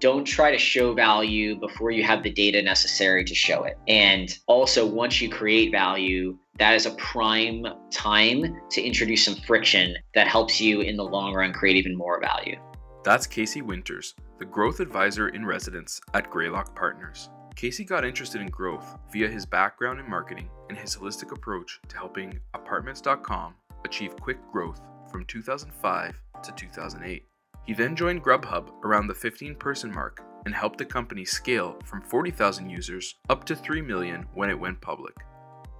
don't try to show value before you have the data necessary to show it. And also, once you create value, that is a prime time to introduce some friction that helps you in the long run create even more value. That's Casey Winters, the growth advisor in residence at Greylock Partners. Casey got interested in growth via his background in marketing and his holistic approach to helping apartments.com achieve quick growth from 2005 to 2008. He then joined Grubhub around the 15 person mark and helped the company scale from 40,000 users up to 3 million when it went public.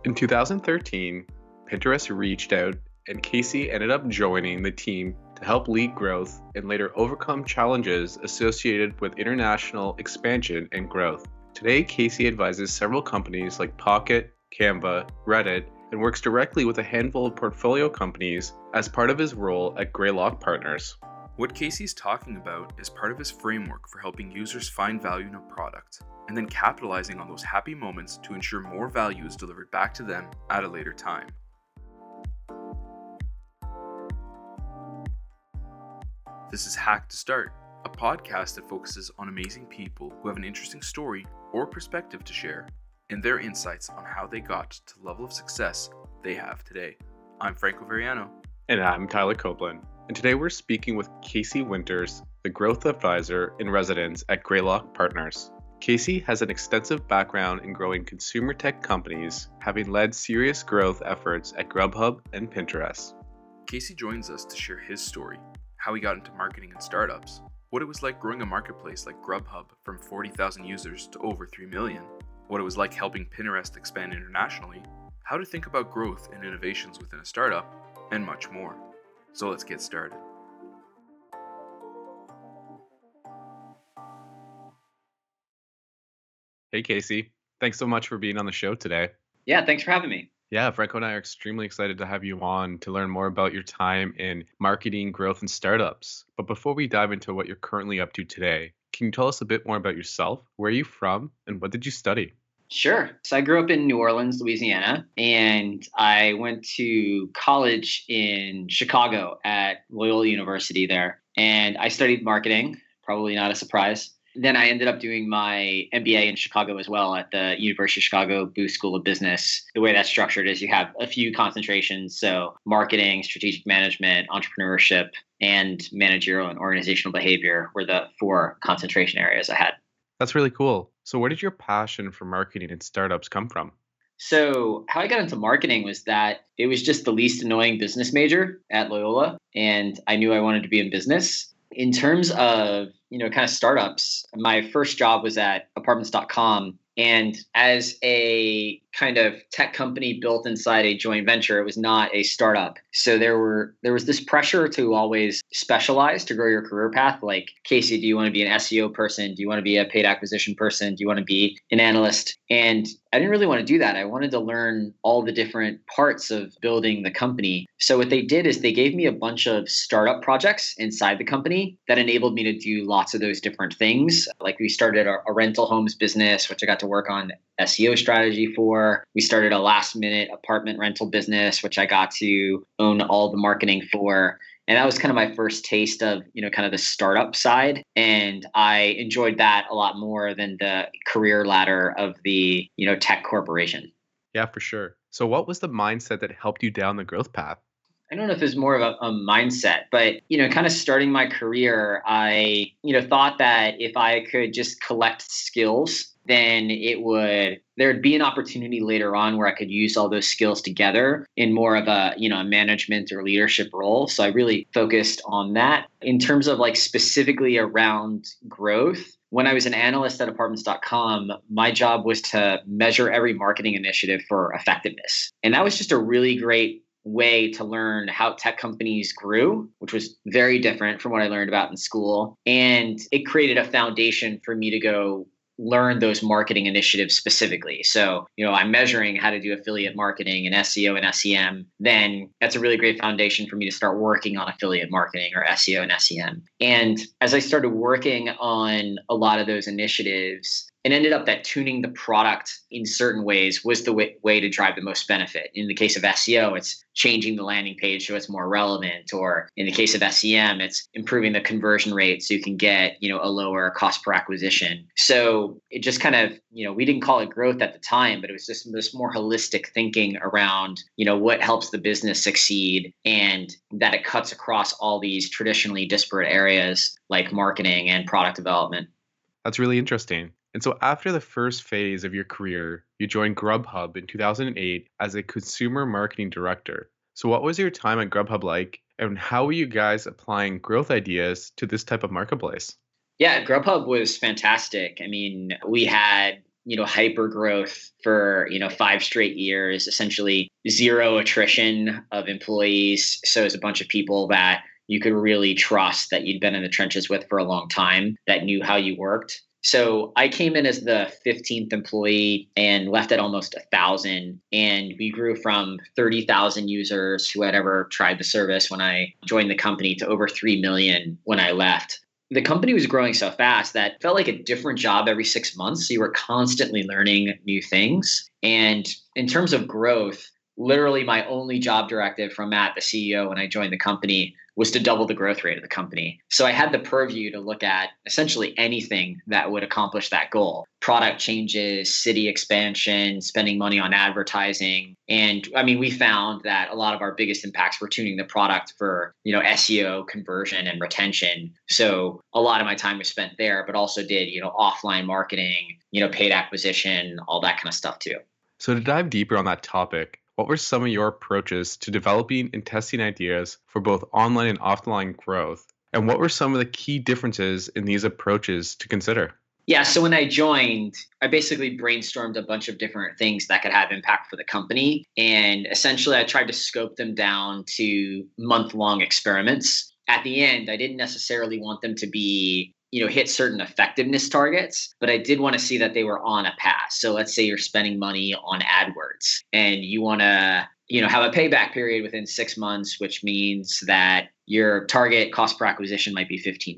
In 2013, Pinterest reached out and Casey ended up joining the team to help lead growth and later overcome challenges associated with international expansion and growth. Today, Casey advises several companies like Pocket, Canva, Reddit, and works directly with a handful of portfolio companies as part of his role at Greylock Partners. What Casey's talking about is part of his framework for helping users find value in a product, and then capitalizing on those happy moments to ensure more value is delivered back to them at a later time. This is Hack to Start, a podcast that focuses on amazing people who have an interesting story or perspective to share, and their insights on how they got to the level of success they have today. I'm Franco Varriano. And I'm Tyler Copeland. And today we're speaking with Casey Winters, the growth advisor in residence at Greylock Partners. Casey has an extensive background in growing consumer tech companies, having led serious growth efforts at Grubhub and Pinterest. Casey joins us to share his story, how he got into marketing and startups, what it was like growing a marketplace like Grubhub from 40,000 users to over 3 million, what it was like helping Pinterest expand internationally, how to think about growth and innovations within a startup, and much more. So let's get started. Hey, Casey. Thanks so much for being on the show today. Yeah, thanks for having me. Yeah, Franco and I are extremely excited to have you on to learn more about your time in marketing, growth, and startups. But before we dive into what you're currently up to today, can you tell us a bit more about yourself? Where are you from, and what did you study? Sure. So I grew up in New Orleans, Louisiana, and I went to college in Chicago at Loyola University there. And I studied marketing, probably not a surprise. Then I ended up doing my MBA in Chicago as well at the University of Chicago Booth School of Business. The way that's structured is you have a few concentrations. So, marketing, strategic management, entrepreneurship, and managerial and organizational behavior were the four concentration areas I had. That's really cool. So, where did your passion for marketing and startups come from? So, how I got into marketing was that it was just the least annoying business major at Loyola, and I knew I wanted to be in business. In terms of, you know, kind of startups, my first job was at apartments.com and as a kind of tech company built inside a joint venture, it was not a startup. So there were there was this pressure to always specialize to grow your career path. Like Casey, do you want to be an SEO person? Do you want to be a paid acquisition person? Do you want to be an analyst? And I didn't really want to do that. I wanted to learn all the different parts of building the company. So what they did is they gave me a bunch of startup projects inside the company that enabled me to do lots of those different things. Like we started a, a rental homes business, which I got to work on SEO strategy for. We started a last minute apartment rental business, which I got to own all the marketing for. And that was kind of my first taste of, you know, kind of the startup side. And I enjoyed that a lot more than the career ladder of the, you know, tech corporation. Yeah, for sure. So what was the mindset that helped you down the growth path? I don't know if it's more of a, a, mindset, but you know, kind of starting my career, I you know thought that if I could just collect skills, then it would there'd be an opportunity later on where I could use all those skills together in more of a you know a management or leadership role. So I really focused on that in terms of like specifically around growth when I was an analyst at apartments.com, my job was to measure every marketing initiative for effectiveness. And that was just a really great way to learn how tech companies grew, which was very different from what I learned about in school. And it created a foundation for me to go learn those marketing initiatives specifically. So, you know, I'm measuring how to do affiliate marketing and SEO and SEM, then that's a really great foundation for me to start working on affiliate marketing or SEO and SEM. And as I started working on a lot of those initiatives, it ended up that tuning the product in certain ways was the way, way to drive the most benefit. In the case of SEO, it's changing the landing page so it's more relevant or in the case of SEM it's improving the conversion rate so you can get you know a lower cost per acquisition. So it just kind of you know we didn't call it growth at the time but it was just this more holistic thinking around you know what helps the business succeed and that it cuts across all these traditionally disparate areas like marketing and product development. That's really interesting and so after the first phase of your career, you joined Grubhub in 2008 as a consumer marketing director. So what was your time at Grubhub like and how were you guys applying growth ideas to this type of marketplace? Yeah, Grubhub was fantastic. I mean, we had you know hyper growth for you know five straight years essentially zero attrition of employees so it's a bunch of people that you could really trust that you'd been in the trenches with for a long time that knew how you worked so I came in as the 15th employee and left at almost a thousand. And we grew from 30,000 users who had ever tried the service when I joined the company to over 3 million when I left. The company was growing so fast that felt like a different job every six months. So you were constantly learning new things. And in terms of growth, literally my only job directive from Matt, the CEO, when I joined the company was to double the growth rate of the company. So I had the purview to look at essentially anything that would accomplish that goal. Product changes, city expansion, spending money on advertising. And I mean, we found that a lot of our biggest impacts were tuning the product for, you know, SEO, conversion and retention. So a lot of my time was spent there, but also did, you know, offline marketing, you know, paid acquisition, all that kind of stuff too. So to dive deeper on that topic, what were some of your approaches to developing and testing ideas for both online and offline growth? And what were some of the key differences in these approaches to consider? Yeah, so when I joined, I basically brainstormed a bunch of different things that could have impact for the company. And essentially, I tried to scope them down to month long experiments. At the end, I didn't necessarily want them to be you know hit certain effectiveness targets but i did want to see that they were on a path. So let's say you're spending money on adwords and you want to you know have a payback period within six months which means that your target cost per acquisition might be $15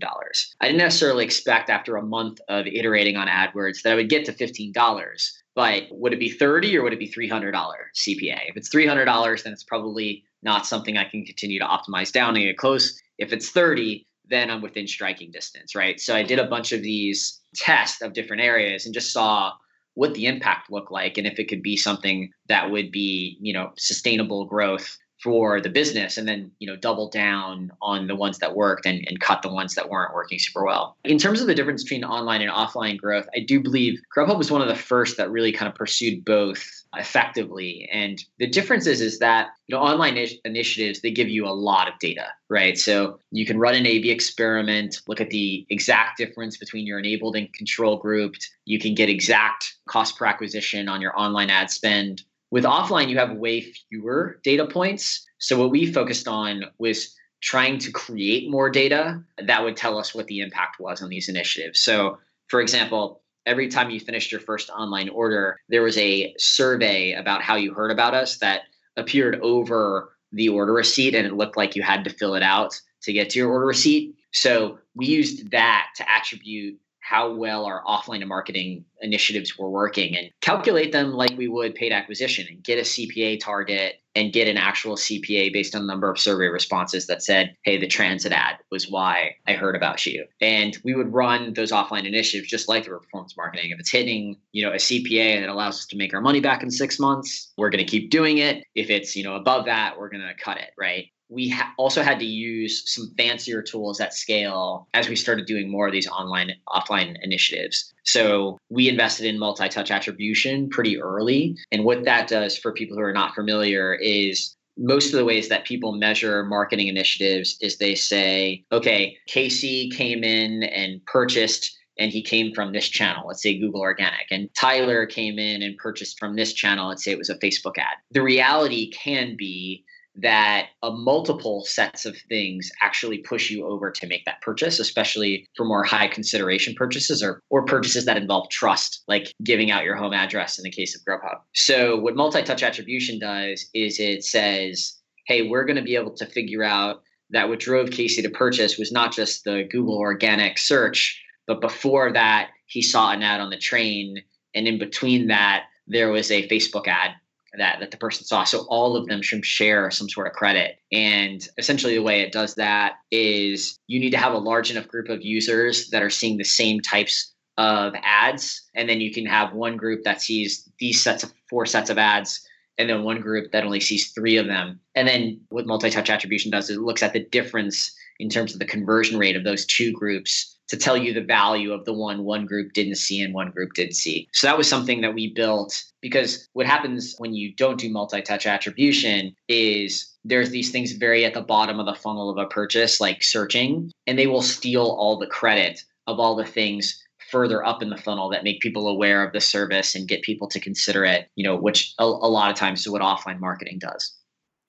i didn't necessarily expect after a month of iterating on adwords that i would get to $15 but would it be 30 or would it be $300 cpa if it's $300 then it's probably not something i can continue to optimize down and get close. If it's 30 then I'm within striking distance, right? So I did a bunch of these tests of different areas and just saw what the impact looked like and if it could be something that would be, you know, sustainable growth for the business and then you know double down on the ones that worked and, and cut the ones that weren't working super well. In terms of the difference between online and offline growth i do believe grubhub was one of the first that really kind of pursued both effectively. And the difference is is that you know online initiatives they give you a lot of data right? So you can run an a b experiment look at the exact difference between your enabled and control grouped. You can get exact cost per acquisition on your online ad spend with offline, you have way fewer data points. So what we focused on was trying to create more data that would tell us what the impact was on these initiatives. So, for example, every time you finished your first online order, there was a survey about how you heard about us that appeared over the order receipt and it looked like you had to fill it out to get to your order receipt. So we used that to attribute how well our offline and marketing initiatives were working and calculate them like we would paid acquisition and get a CPA target and get an actual CPA based on the number of survey responses that said, hey, the transit ad was why I heard about you. And we would run those offline initiatives just like the performance marketing. If it's hitting, you know, a CPA that allows us to make our money back in six months, we're going to keep doing it. If it's, you know, above that, we're going to cut it, right? We ha- also had to use some fancier tools at scale as we started doing more of these online offline initiatives. So we invested in multi-touch attribution pretty early. And what that does for people who are not familiar is most of the ways that people measure marketing initiatives is they say okay casey came in and purchased and he came from this channel, let's say Google Organic, and Tyler came in and purchased from this channel, let's say it was a Facebook ad. The reality can be that a multiple sets of things actually push you over to make that purchase, especially for more high consideration purchases or, or purchases that involve trust, like giving out your home address in the case of Grubhub. So what multi-touch attribution does is it says, hey, we're going to be able to figure out that what drove Casey to purchase was not just the Google organic search, but before that, he saw an ad on the train, and in between that, there was a Facebook ad that, that the person saw. So all of them should share some sort of credit. And essentially, the way it does that is you need to have a large enough group of users that are seeing the same types of ads. And then you can have one group that sees these sets of four sets of ads and then one group that only sees three of them. And then what multi-touch attribution does is it looks at the difference in terms of the conversion rate of those two groups to tell you the value of the one one group didn't see and one group did see. So that was something that we built because what happens when you don't do multi-touch attribution is there's these things very at the bottom of the funnel of a purchase like searching and they will steal all the credit of all the things further up in the funnel that make people aware of the service and get people to consider it, you know, which a, a lot of times is what offline marketing does.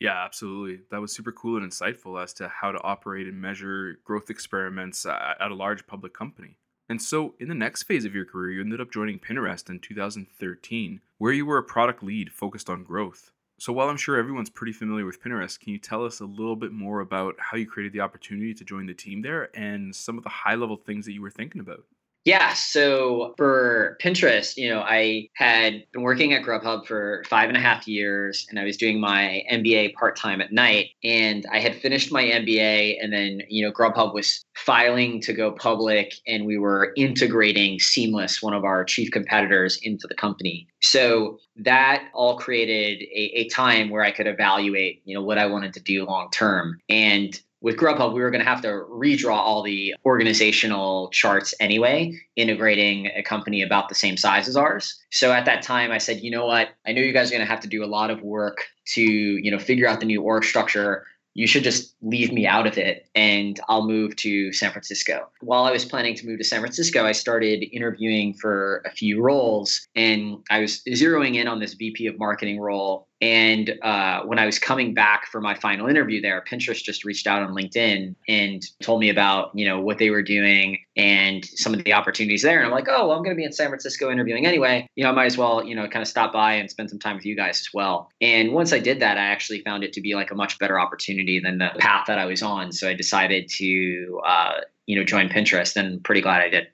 Yeah, absolutely. That was super cool and insightful as to how to operate and measure growth experiments uh, at a large public company. And so, in the next phase of your career, you ended up joining Pinterest in 2013, where you were a product lead focused on growth. So, while I'm sure everyone's pretty familiar with Pinterest, can you tell us a little bit more about how you created the opportunity to join the team there and some of the high level things that you were thinking about? Yeah. So for Pinterest, you know, I had been working at Grubhub for five and a half years and I was doing my MBA part time at night. And I had finished my MBA and then, you know, Grubhub was filing to go public and we were integrating Seamless, one of our chief competitors, into the company. So that all created a, a time where I could evaluate, you know, what I wanted to do long term. And with Grubhub, we were going to have to redraw all the organizational charts anyway, integrating a company about the same size as ours. So at that time, I said, you know what? I know you guys are going to have to do a lot of work to, you know, figure out the new org structure you should just leave me out of it and I'll move to San Francisco. While I was planning to move to San Francisco, I started interviewing for a few roles and I was zeroing in on this VP of marketing role and uh, when I was coming back for my final interview there, Pinterest just reached out on LinkedIn and told me about you know what they were doing and some of the opportunities there. And I'm like, oh, well, I'm going to be in San Francisco interviewing anyway. You know, I might as well you know kind of stop by and spend some time with you guys as well. And once I did that, I actually found it to be like a much better opportunity than the path that I was on. So I decided to uh, you know join Pinterest, and pretty glad I did.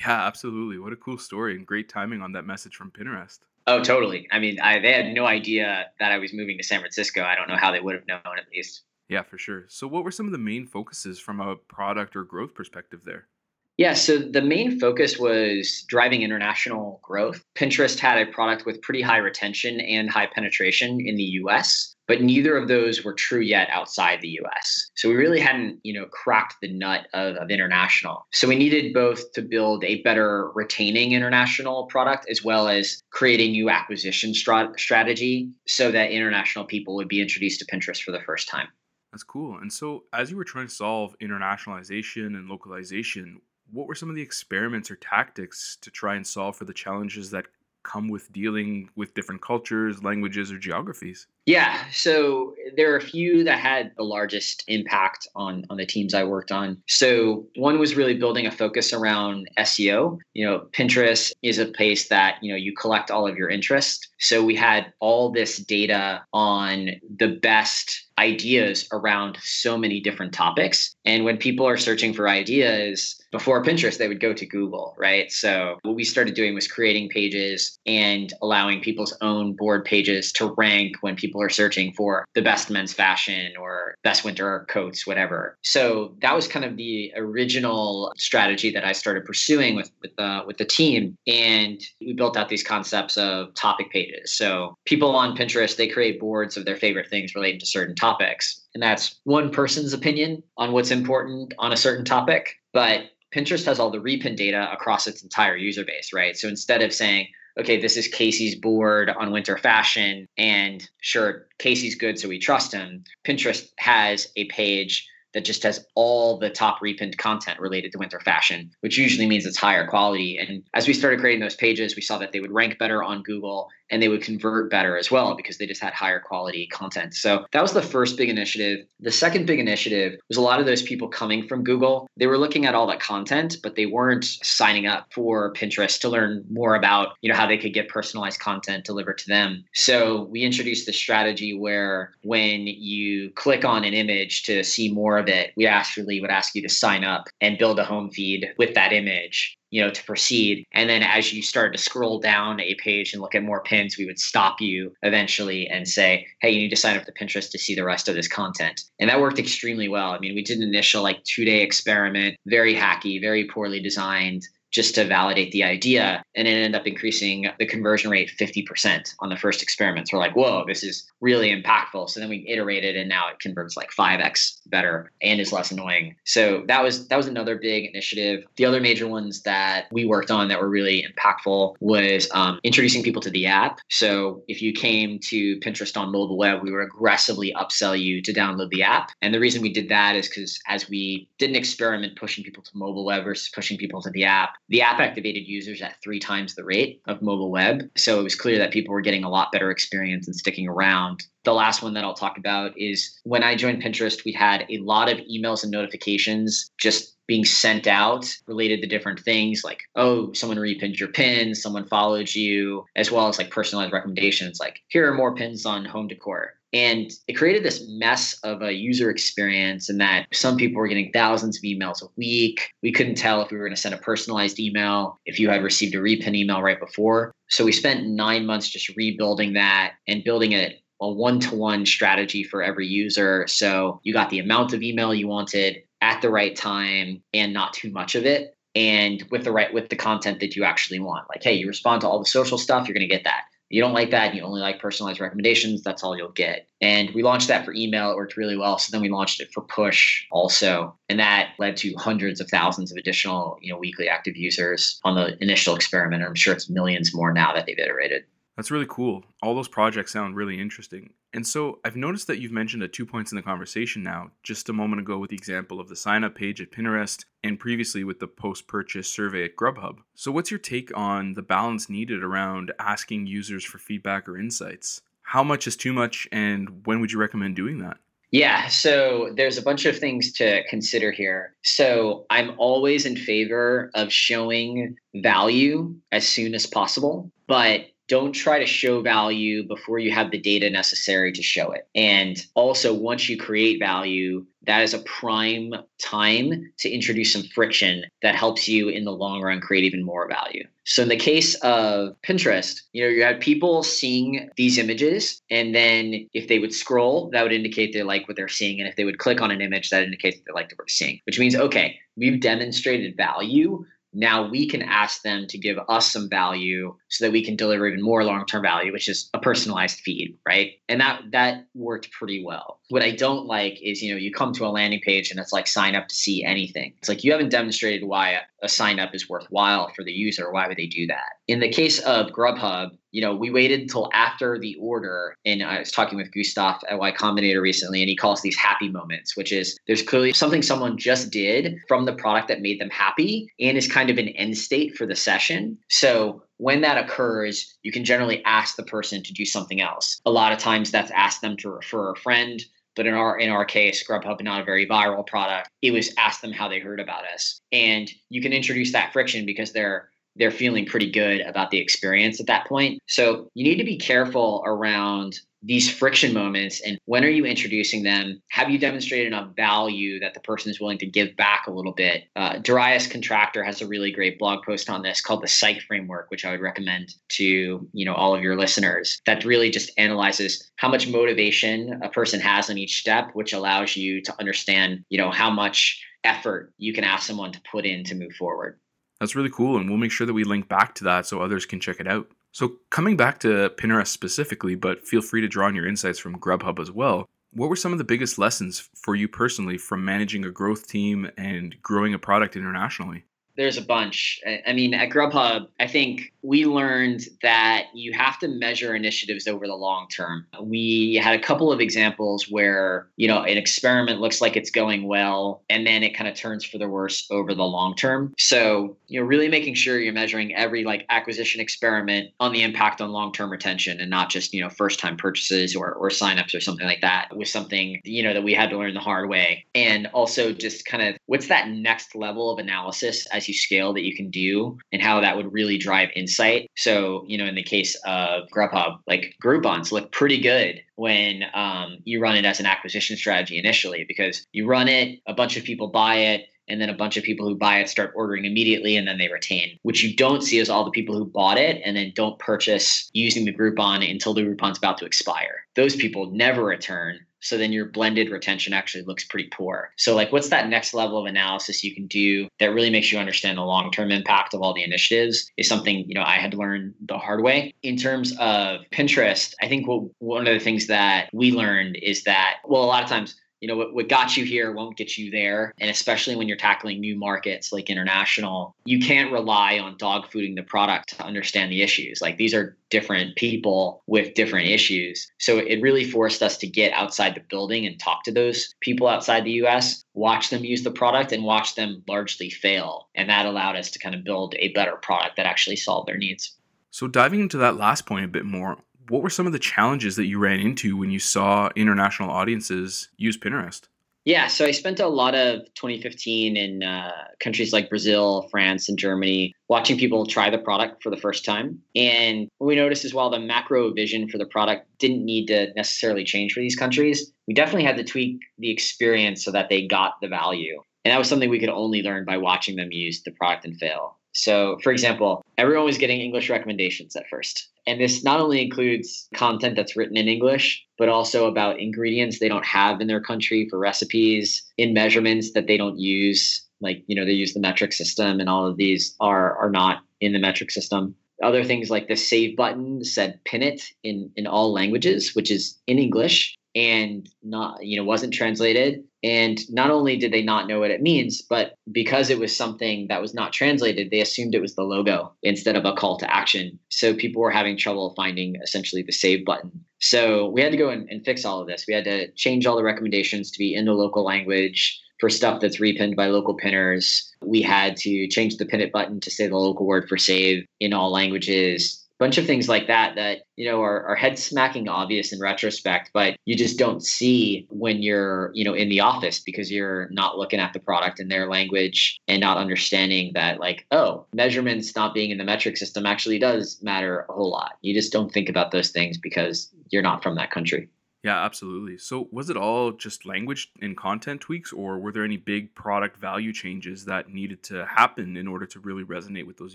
Yeah, absolutely. What a cool story and great timing on that message from Pinterest. Oh, totally. I mean, I, they had no idea that I was moving to San Francisco. I don't know how they would have known at least. Yeah, for sure. So, what were some of the main focuses from a product or growth perspective there? Yeah, so the main focus was driving international growth. Pinterest had a product with pretty high retention and high penetration in the US, but neither of those were true yet outside the US. So we really hadn't, you know, cracked the nut of, of international. So we needed both to build a better retaining international product as well as create a new acquisition strat- strategy so that international people would be introduced to Pinterest for the first time. That's cool. And so, as you were trying to solve internationalization and localization, what were some of the experiments or tactics to try and solve for the challenges that come with dealing with different cultures, languages, or geographies? Yeah, so there are a few that had the largest impact on on the teams I worked on. So one was really building a focus around SEO. You know, Pinterest is a place that, you know, you collect all of your interest. So we had all this data on the best ideas around so many different topics. And when people are searching for ideas, before Pinterest, they would go to Google, right? So what we started doing was creating pages and allowing people's own board pages to rank when people are searching for the best men's fashion or best winter coats, whatever. So that was kind of the original strategy that I started pursuing with with the with the team, and we built out these concepts of topic pages. So people on Pinterest they create boards of their favorite things relating to certain topics, and that's one person's opinion on what's important on a certain topic, but Pinterest has all the repin data across its entire user base, right? So instead of saying, okay, this is Casey's board on winter fashion, and sure, Casey's good, so we trust him, Pinterest has a page that just has all the top repinned content related to winter fashion, which usually means it's higher quality. And as we started creating those pages, we saw that they would rank better on Google and they would convert better as well because they just had higher quality content. So that was the first big initiative. The second big initiative was a lot of those people coming from Google. They were looking at all that content, but they weren't signing up for Pinterest to learn more about, you know, how they could get personalized content delivered to them. So we introduced the strategy where when you click on an image to see more of it, we actually would ask you to sign up and build a home feed with that image you know, to proceed. And then as you started to scroll down a page and look at more pins, we would stop you eventually and say, hey, you need to sign up to Pinterest to see the rest of this content. And that worked extremely well. I mean, we did an initial like two day experiment, very hacky, very poorly designed just to validate the idea. And it ended up increasing the conversion rate 50% on the first experiments. We're like, whoa, this is really impactful. So then we iterated and now it converts like 5x better and is less annoying. So that was that was another big initiative. The other major ones that we worked on that were really impactful was um, introducing people to the app. So if you came to Pinterest on mobile web, we would aggressively upsell you to download the app. And the reason we did that is because as we did an experiment pushing people to mobile web versus pushing people to the app, the app activated users at three times the rate of mobile web. So it was clear that people were getting a lot better experience and sticking around. The last one that I'll talk about is when I joined Pinterest, we had a lot of emails and notifications just being sent out related to different things like, oh, someone repinned your pin, someone followed you, as well as like personalized recommendations like, here are more pins on home decor. And it created this mess of a user experience in that some people were getting thousands of emails a week. We couldn't tell if we were going to send a personalized email, if you had received a repin email right before. So we spent nine months just rebuilding that and building a, a one to one strategy for every user. So you got the amount of email you wanted at the right time and not too much of it and with the right with the content that you actually want like hey you respond to all the social stuff you're going to get that you don't like that, and you only like personalized recommendations, that's all you'll get. And we launched that for email. It worked really well. So then we launched it for push also. And that led to hundreds of thousands of additional, you know, weekly active users on the initial experiment. And I'm sure it's millions more now that they've iterated. That's really cool. All those projects sound really interesting. And so I've noticed that you've mentioned at two points in the conversation now, just a moment ago with the example of the sign up page at Pinterest and previously with the post purchase survey at Grubhub. So, what's your take on the balance needed around asking users for feedback or insights? How much is too much, and when would you recommend doing that? Yeah, so there's a bunch of things to consider here. So I'm always in favor of showing value as soon as possible, but don't try to show value before you have the data necessary to show it. And also, once you create value, that is a prime time to introduce some friction that helps you in the long run create even more value. So in the case of Pinterest, you know, you had people seeing these images and then if they would scroll, that would indicate they like what they're seeing. And if they would click on an image, that indicates they like what they're seeing, which means, okay, we've demonstrated value now we can ask them to give us some value so that we can deliver even more long-term value which is a personalized feed right? And that that worked pretty well. What i don't like is you know you come to a landing page and it's like sign up to see anything. It's like you haven't demonstrated why a, sign up is worthwhile for the user. Why would they do that? In the case of grubhub you know, we waited until after the order. And I was talking with Gustaf at Y Combinator recently, and he calls these happy moments, which is there's clearly something someone just did from the product that made them happy and is kind of an end state for the session. So when that occurs, you can generally ask the person to do something else. A lot of times that's ask them to refer a friend. But in our in our case, Grubhub not a very viral product. It was ask them how they heard about us. And you can introduce that friction because they're they're feeling pretty good about the experience at that point. So you need to be careful around these friction moments and when are you introducing them? Have you demonstrated enough value that the person is willing to give back a little bit? Uh, Darius Contractor has a really great blog post on this called the Psych Framework, which I would recommend to you know all of your listeners. That really just analyzes how much motivation a person has on each step, which allows you to understand you know how much effort you can ask someone to put in to move forward. That's really cool, and we'll make sure that we link back to that so others can check it out. So, coming back to Pinterest specifically, but feel free to draw on your insights from Grubhub as well. What were some of the biggest lessons for you personally from managing a growth team and growing a product internationally? There's a bunch. I mean, at Grubhub, I think we learned that you have to measure initiatives over the long term. We had a couple of examples where, you know, an experiment looks like it's going well and then it kind of turns for the worse over the long term. So, you know, really making sure you're measuring every like acquisition experiment on the impact on long-term retention and not just, you know, first-time purchases or or signups or something like that was something, you know, that we had to learn the hard way. And also just kind of what's that next level of analysis as you scale that you can do and how that would really drive insight. So, you know, in the case of Grubhub, like Groupons look pretty good when um, you run it as an acquisition strategy initially because you run it, a bunch of people buy it, and then a bunch of people who buy it start ordering immediately and then they retain. What you don't see is all the people who bought it and then don't purchase using the Groupon until the Groupon's about to expire. Those people never return so then your blended retention actually looks pretty poor. So, like, what's that next level of analysis you can do that really makes you understand the long term impact of all the initiatives is something, you know, I had to learn the hard way. In terms of Pinterest, I think what, one of the things that we learned is that, well, a lot of times, you know what, what got you here won't get you there. And especially when you're tackling new markets like international you can't rely on dog fooding the product to understand the issues. Like these are different people with different issues. So it really forced us to get outside the building and talk to those people outside the us watch them use the product and watch them largely fail. And that allowed us to kind of build a better product that actually solved their needs. So diving into that last point a bit more what were some of the challenges that you ran into when you saw international audiences use Pinterest? Yeah, so I spent a lot of 2015 in uh, countries like Brazil, France, and Germany watching people try the product for the first time. And what we noticed is while the macro vision for the product didn't need to necessarily change for these countries, we definitely had to tweak the experience so that they got the value. And that was something we could only learn by watching them use the product and fail. So, for example, everyone was getting English recommendations at first. And this not only includes content that's written in English, but also about ingredients they don't have in their country for recipes, in measurements that they don't use. Like, you know, they use the metric system, and all of these are, are not in the metric system. Other things like the save button said pin it in, in all languages, which is in English and not you know wasn't translated. And not only did they not know what it means but because it was something that was not translated they assumed it was the logo instead of a call to action. So people were having trouble finding essentially the save button. So we had to go and, and fix all of this. We had to change all the recommendations to be in the local language for stuff that's repinned by local pinners. We had to change the pin it button to say the local word for save in all languages bunch of things like that that you know are, are head smacking obvious in retrospect but you just don't see when you're you know in the office because you're not looking at the product in their language and not understanding that like oh measurements not being in the metric system actually does matter a whole lot you just don't think about those things because you're not from that country yeah, absolutely. So, was it all just language and content tweaks, or were there any big product value changes that needed to happen in order to really resonate with those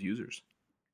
users?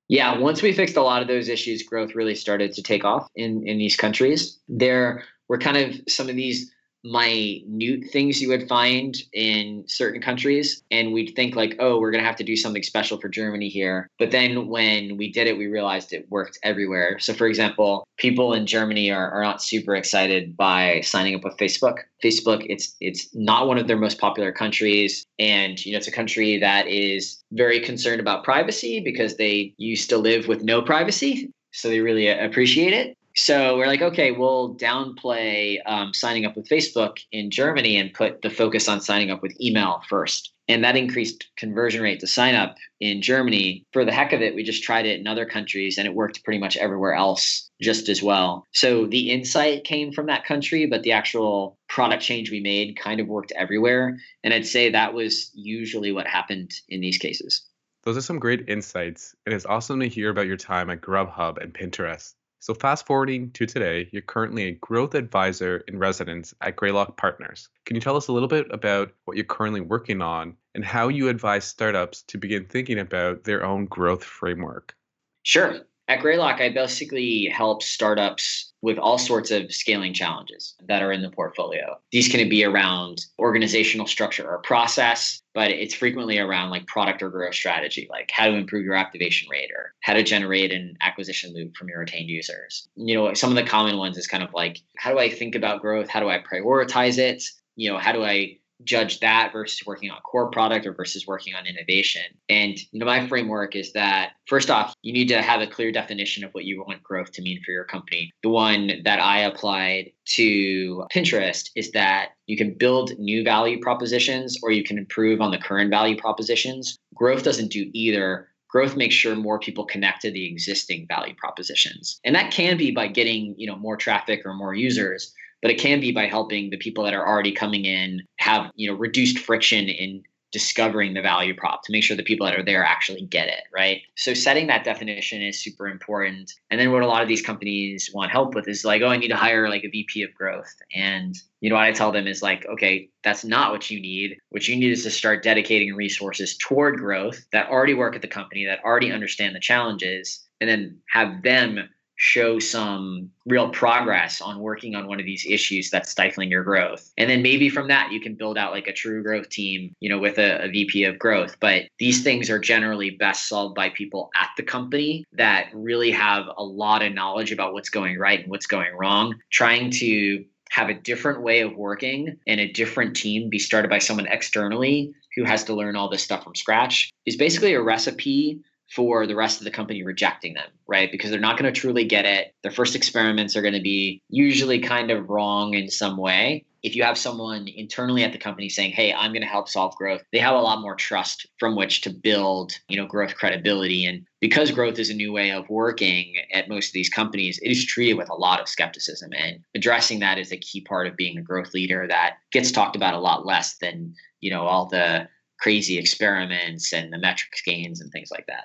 Yeah, once we fixed a lot of those issues, growth really started to take off in, in these countries. There were kind of some of these minute things you would find in certain countries and we'd think like oh we're going to have to do something special for germany here. But then when we did it we realized it worked everywhere. So for example people in germany are, are not super excited by signing up with facebook. Facebook it's it's not one of their most popular countries and you know it's a country that is very concerned about privacy because they used to live with no privacy so they really appreciate it so we're like, okay, we'll downplay um, signing up with Facebook in Germany and put the focus on signing up with email first. And that increased conversion rate to sign up in Germany. For the heck of it, we just tried it in other countries and it worked pretty much everywhere else just as well. So the insight came from that country, but the actual product change we made kind of worked everywhere. And I'd say that was usually what happened in these cases. Those are some great insights. And It is awesome to hear about your time at Grubhub and Pinterest. So, fast forwarding to today, you're currently a growth advisor in residence at Greylock Partners. Can you tell us a little bit about what you're currently working on and how you advise startups to begin thinking about their own growth framework? Sure. At Greylock, I basically help startups with all sorts of scaling challenges that are in the portfolio. These can be around organizational structure or process, but it's frequently around like product or growth strategy, like how to improve your activation rate or how to generate an acquisition loop from your retained users. You know, some of the common ones is kind of like how do I think about growth? How do I prioritize it? You know, how do I judge that versus working on core product or versus working on innovation. And you know, my framework is that first off, you need to have a clear definition of what you want growth to mean for your company. The one that I applied to Pinterest is that you can build new value propositions or you can improve on the current value propositions. Growth doesn't do either growth makes sure more people connect to the existing value propositions and that can be by getting you know more traffic or more users but it can be by helping the people that are already coming in have you know reduced friction in discovering the value prop to make sure the people that are there actually get it, right? So setting that definition is super important. And then what a lot of these companies want help with is like, oh, I need to hire like a VP of growth. And you know what I tell them is like, okay, that's not what you need. What you need is to start dedicating resources toward growth that already work at the company, that already understand the challenges, and then have them show some real progress on working on one of these issues that's stifling your growth. And then maybe from that, you can build out like a true growth team, you know, with a, a, VP of growth. But these things are generally best solved by people at the company that really have a lot of knowledge about what's going right and what's going wrong. Trying to have a different way of working and a different team be started by someone externally who has to learn all this stuff from scratch is basically a recipe for the rest of the company rejecting them, right? Because they're not going to truly get it. Their first experiments are going to be usually kind of wrong in some way. If you have someone internally at the company saying, "Hey, I'm going to help solve growth," they have a lot more trust from which to build, you know, growth credibility. And because growth is a new way of working at most of these companies, it is treated with a lot of skepticism. And addressing that is a key part of being a growth leader that gets talked about a lot less than, you know, all the crazy experiments and the metrics gains and things like that.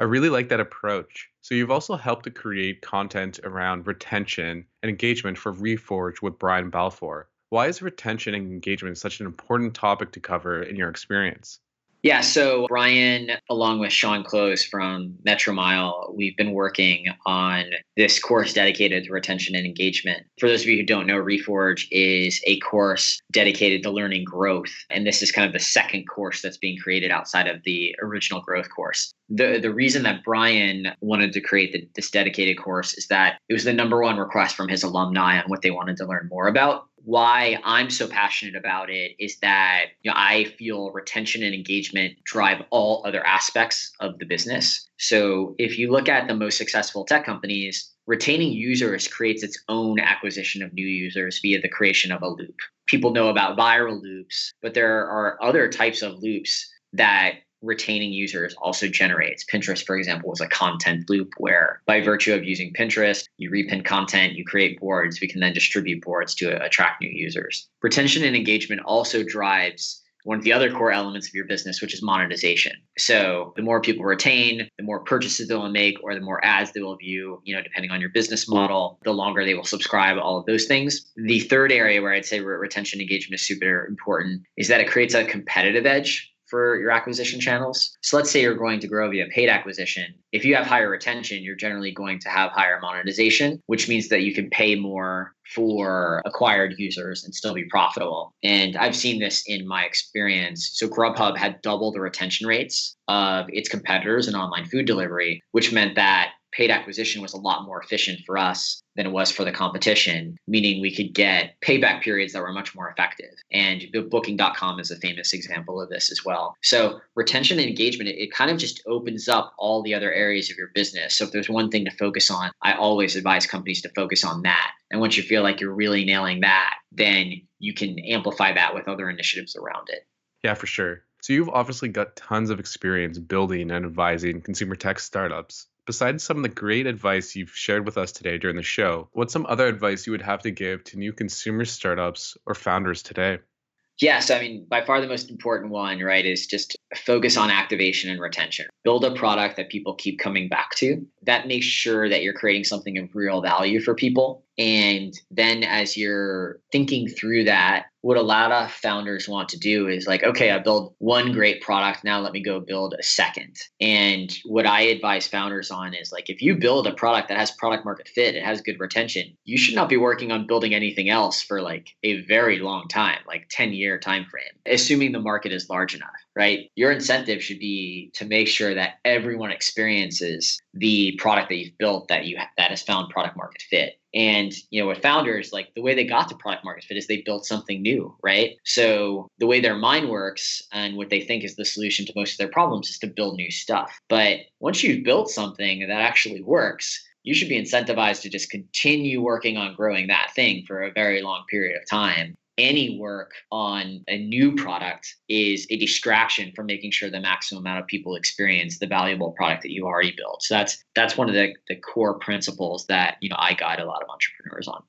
I really like that approach. So you've also helped to create content around retention and engagement for Reforge with Brian Balfour. Why is retention and engagement such an important topic to cover in your experience? Yeah, so Brian, along with Shaun Clowes from Metromile, we've been working on this course dedicated to retention and engagement. For those of you who don't know, Reforge is a course dedicated to learning growth. And this is kind of the second course that's being created outside of the original growth course. The, the reason that Brian wanted to create the, this dedicated course is that it was the number one request from his alumni on what they wanted to learn more about why I'm so passionate about it is that you know, I feel retention and engagement drive all other aspects of the business. So if you look at the most successful tech companies, retaining users creates its own acquisition of new users via the creation of a loop. People know about viral loops, but there are other types of loops that retaining users also generates. Pinterest, for example, was a content loop where by virtue of using Pinterest, you repin content, you create boards, we can then distribute boards to attract new users. Retention and engagement also drives one of the other core elements of your business, which is monetization. So the more people retain, the more purchases they'll make, or the more ads they will view, you know, depending on your business model, the longer they will subscribe, all of those things. The third area where I'd say retention engagement is super important is that it creates a competitive edge for your acquisition channels. So let's say you're going to grow via paid acquisition. If you have higher retention, you're generally going to have higher monetization, which means that you can pay more for acquired users and still be profitable. And I've seen this in my experience. So Grubhub had double the retention rates of its competitors in online food delivery, which meant that paid acquisition was a lot more efficient for us than it was for the competition, meaning we could get payback periods that were much more effective. And booking.com is a famous example of this as well. So retention and engagement, it, kind of just opens up all the other areas of your business. So if there's one thing to focus on, I always advise companies to focus on that. And once you feel like you're really nailing that, then you can amplify that with other initiatives around it. Yeah, for sure. So you've obviously got tons of experience building and advising consumer tech startups besides some of the great advice you've shared with us today during the show, what's some other advice you would have to give to new consumer startups or founders today? Yes, I mean, by far the most important one, right, is just focus on activation and retention. Build a product that people keep coming back to. That makes sure that you're creating something of real value for people. And then as you're thinking through that, what a lot of founders want to do is like, okay, I build one great product. Now let me go build a second. And what I advise founders on is like, if you build a product that has product market fit, it has good retention, you should not be working on building anything else for like a very long time, like 10 year time frame, assuming the market is large enough right? Your incentive should be to make sure that everyone experiences the product that you've built that you that has found product market fit. And you know, with founders, like the way they got to product market fit is they built something new, right? So the way their mind works and what they think is the solution to most of their problems is to build new stuff. But once you've built something that actually works, you should be incentivized to just continue working on growing that thing for a very long period of time any work on a new product is a distraction from making sure the maximum amount of people experience the valuable product that you already built. So that's that's one of the, the core principles that you know I guide a lot of entrepreneurs on.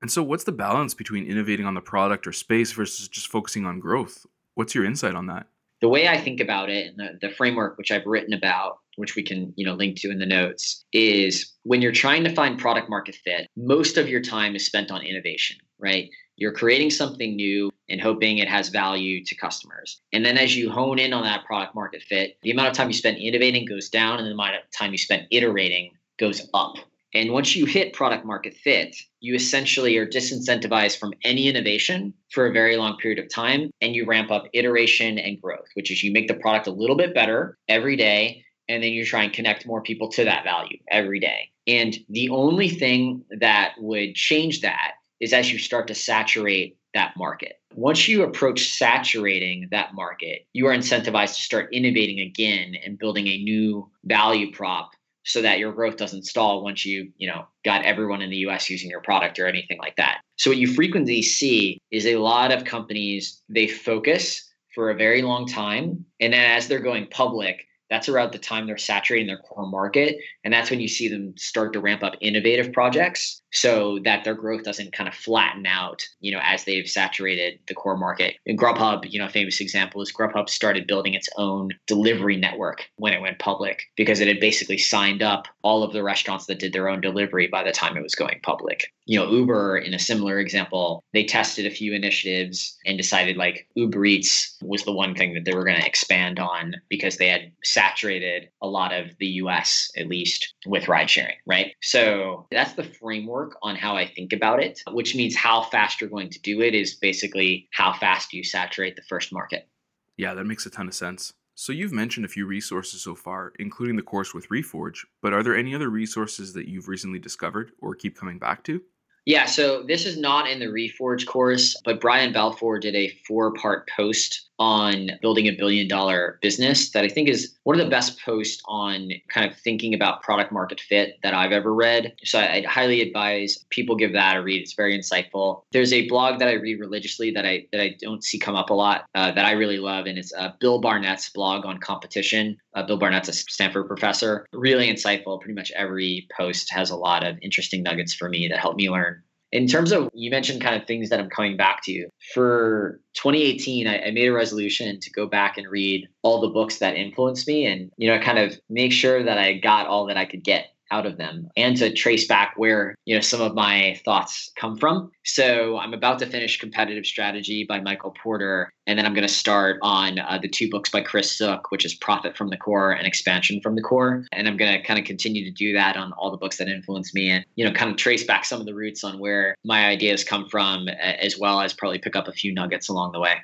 And so what's the balance between innovating on the product or space versus just focusing on growth? What's your insight on that? the way I think about it and the, the framework which I've written about, which we can, you know, link to in the notes, is when you're trying to find product market fit, most of your time is spent on innovation, right? You're creating something new and hoping it has value to customers. And then as you hone in on that product market fit, the amount of time you spend innovating goes down and the amount of time you spend iterating goes up. And once you hit product market fit, you essentially are disincentivized from any innovation for a very long period of time. And you ramp up iteration and growth, which is you make the product a little bit better every day. And then you try and connect more people to that value every day. And the only thing that would change that is as you start to saturate that market. Once you approach saturating that market, you are incentivized to start innovating again and building a new value prop so that your growth doesn't stall once you, you know, got everyone in the US using your product or anything like that. So what you frequently see is a lot of companies they focus for a very long time and then as they're going public, that's around the time they're saturating their core market. And that's when you see them start to ramp up innovative projects so that their growth doesn't kind of flatten out, you know, as they've saturated the core market. And Grubhub, you know, a famous example is Grubhub started building its own delivery network when it went public because it had basically signed up all of the restaurants that did their own delivery by the time it was going public. You know, Uber, in a similar example, they tested a few initiatives and decided like Uber Eats was the one thing that they were going to expand on because they had saturated a lot of the US, at least, with ride sharing, right? So that's the framework work on how I think about it, which means how fast you're going to do it is basically how fast you saturate the first market. Yeah, that makes a ton of sense. So you've mentioned a few resources so far, including the course with Reforge, but are there any other resources that you've recently discovered or keep coming back to? Yeah, so this is not in the Reforge course, but Brian Balfour did a four part post on building a billion dollar business that I think is one of the best posts on kind of thinking about product market fit that I've ever read. So I'd highly advise people give that a read. It's very insightful. There's a blog that I read religiously that I that I don't see come up a lot uh, that I really love, and it's uh, Bill Barnett's blog on competition. Uh, Bill Barnett's a Stanford professor, really insightful. Pretty much every post has a lot of interesting nuggets for me that help me learn in terms of you mentioned kind of things that I'm coming back to for 2018, I, I, made a resolution to go back and read all the books that influenced me and, you know, kind of make sure that I got all that I could get out of them and to trace back where you know some of my thoughts come from. So i'm about to finish competitive strategy by michael porter and then i'm going to start on uh, the two books by chris zook which is profit from the core and expansion from the core. And i'm going to kind of continue to do that on all the books that influence me and you know kind of trace back some of the roots on where my ideas come from as well as probably pick up a few nuggets along the way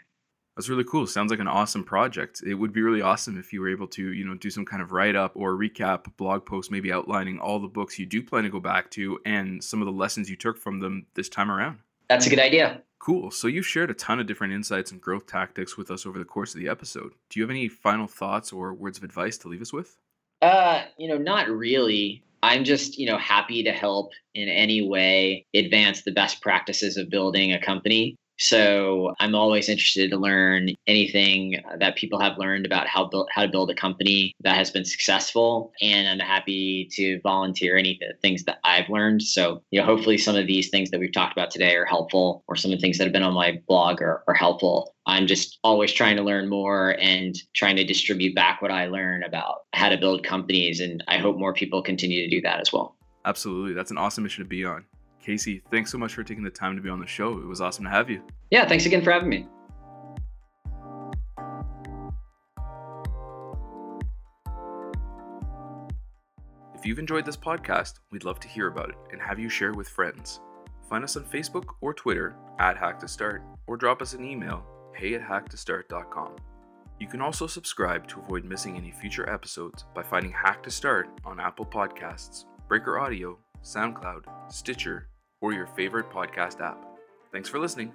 that's really cool. Sounds like an awesome project. It would be really awesome if you were able to, you know, do some kind of write up or recap blog post, maybe outlining all the books you do plan to go back to and some of the lessons you took from them this time around. That's a good idea. Cool. So you've shared a ton of different insights and growth tactics with us over the course of the episode. Do you have any final thoughts or words of advice to leave us with? Uh, you know, not really. I'm just, you know, happy to help in any way advance the best practices of building a company. So I'm always interested to learn anything that people have learned about how build, how to build a company that has been successful, and I'm happy to volunteer any things that I've learned. So you know, hopefully some of these things that we've talked about today are helpful, or some of the things that have been on my blog are, are helpful. I'm just always trying to learn more and trying to distribute back what I learn about how to build companies, and I hope more people continue to do that as well. Absolutely, that's an awesome mission to be on. Casey, thanks so much for taking the time to be on the show. It was awesome to have you. Yeah, thanks again for having me. If you've enjoyed this podcast, we'd love to hear about it and have you share it with friends. Find us on Facebook or Twitter at Hack to Start or drop us an email, hey at hacktostart.com. You can also subscribe to avoid missing any future episodes by finding Hack to Start on Apple Podcasts, Breaker Audio, SoundCloud, Stitcher, or your favorite podcast app. Thanks for listening.